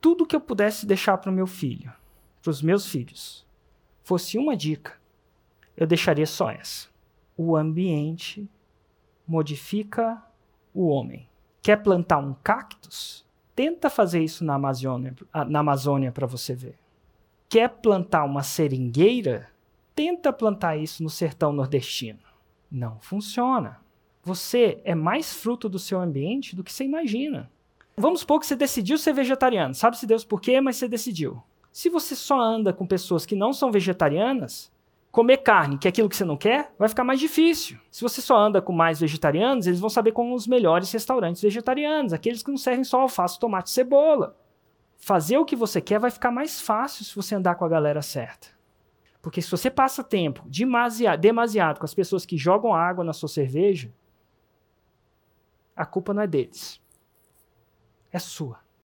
tudo que eu pudesse deixar para o meu filho, para os meus filhos, fosse uma dica, eu deixaria só essa. O ambiente modifica o homem. Quer plantar um cactus? Tenta fazer isso na Amazônia, na Amazônia para você ver. Quer plantar uma seringueira? Tenta plantar isso no sertão nordestino. Não funciona. Você é mais fruto do seu ambiente do que você imagina. Vamos supor que você decidiu ser vegetariano. Sabe-se Deus por quê, mas você decidiu. Se você só anda com pessoas que não são vegetarianas, comer carne, que é aquilo que você não quer, vai ficar mais difícil. Se você só anda com mais vegetarianos, eles vão saber como os melhores restaurantes vegetarianos, aqueles que não servem só alface, tomate e cebola. Fazer o que você quer vai ficar mais fácil se você andar com a galera certa. Porque se você passa tempo demasiado, demasiado com as pessoas que jogam água na sua cerveja, a culpa não é deles é sua.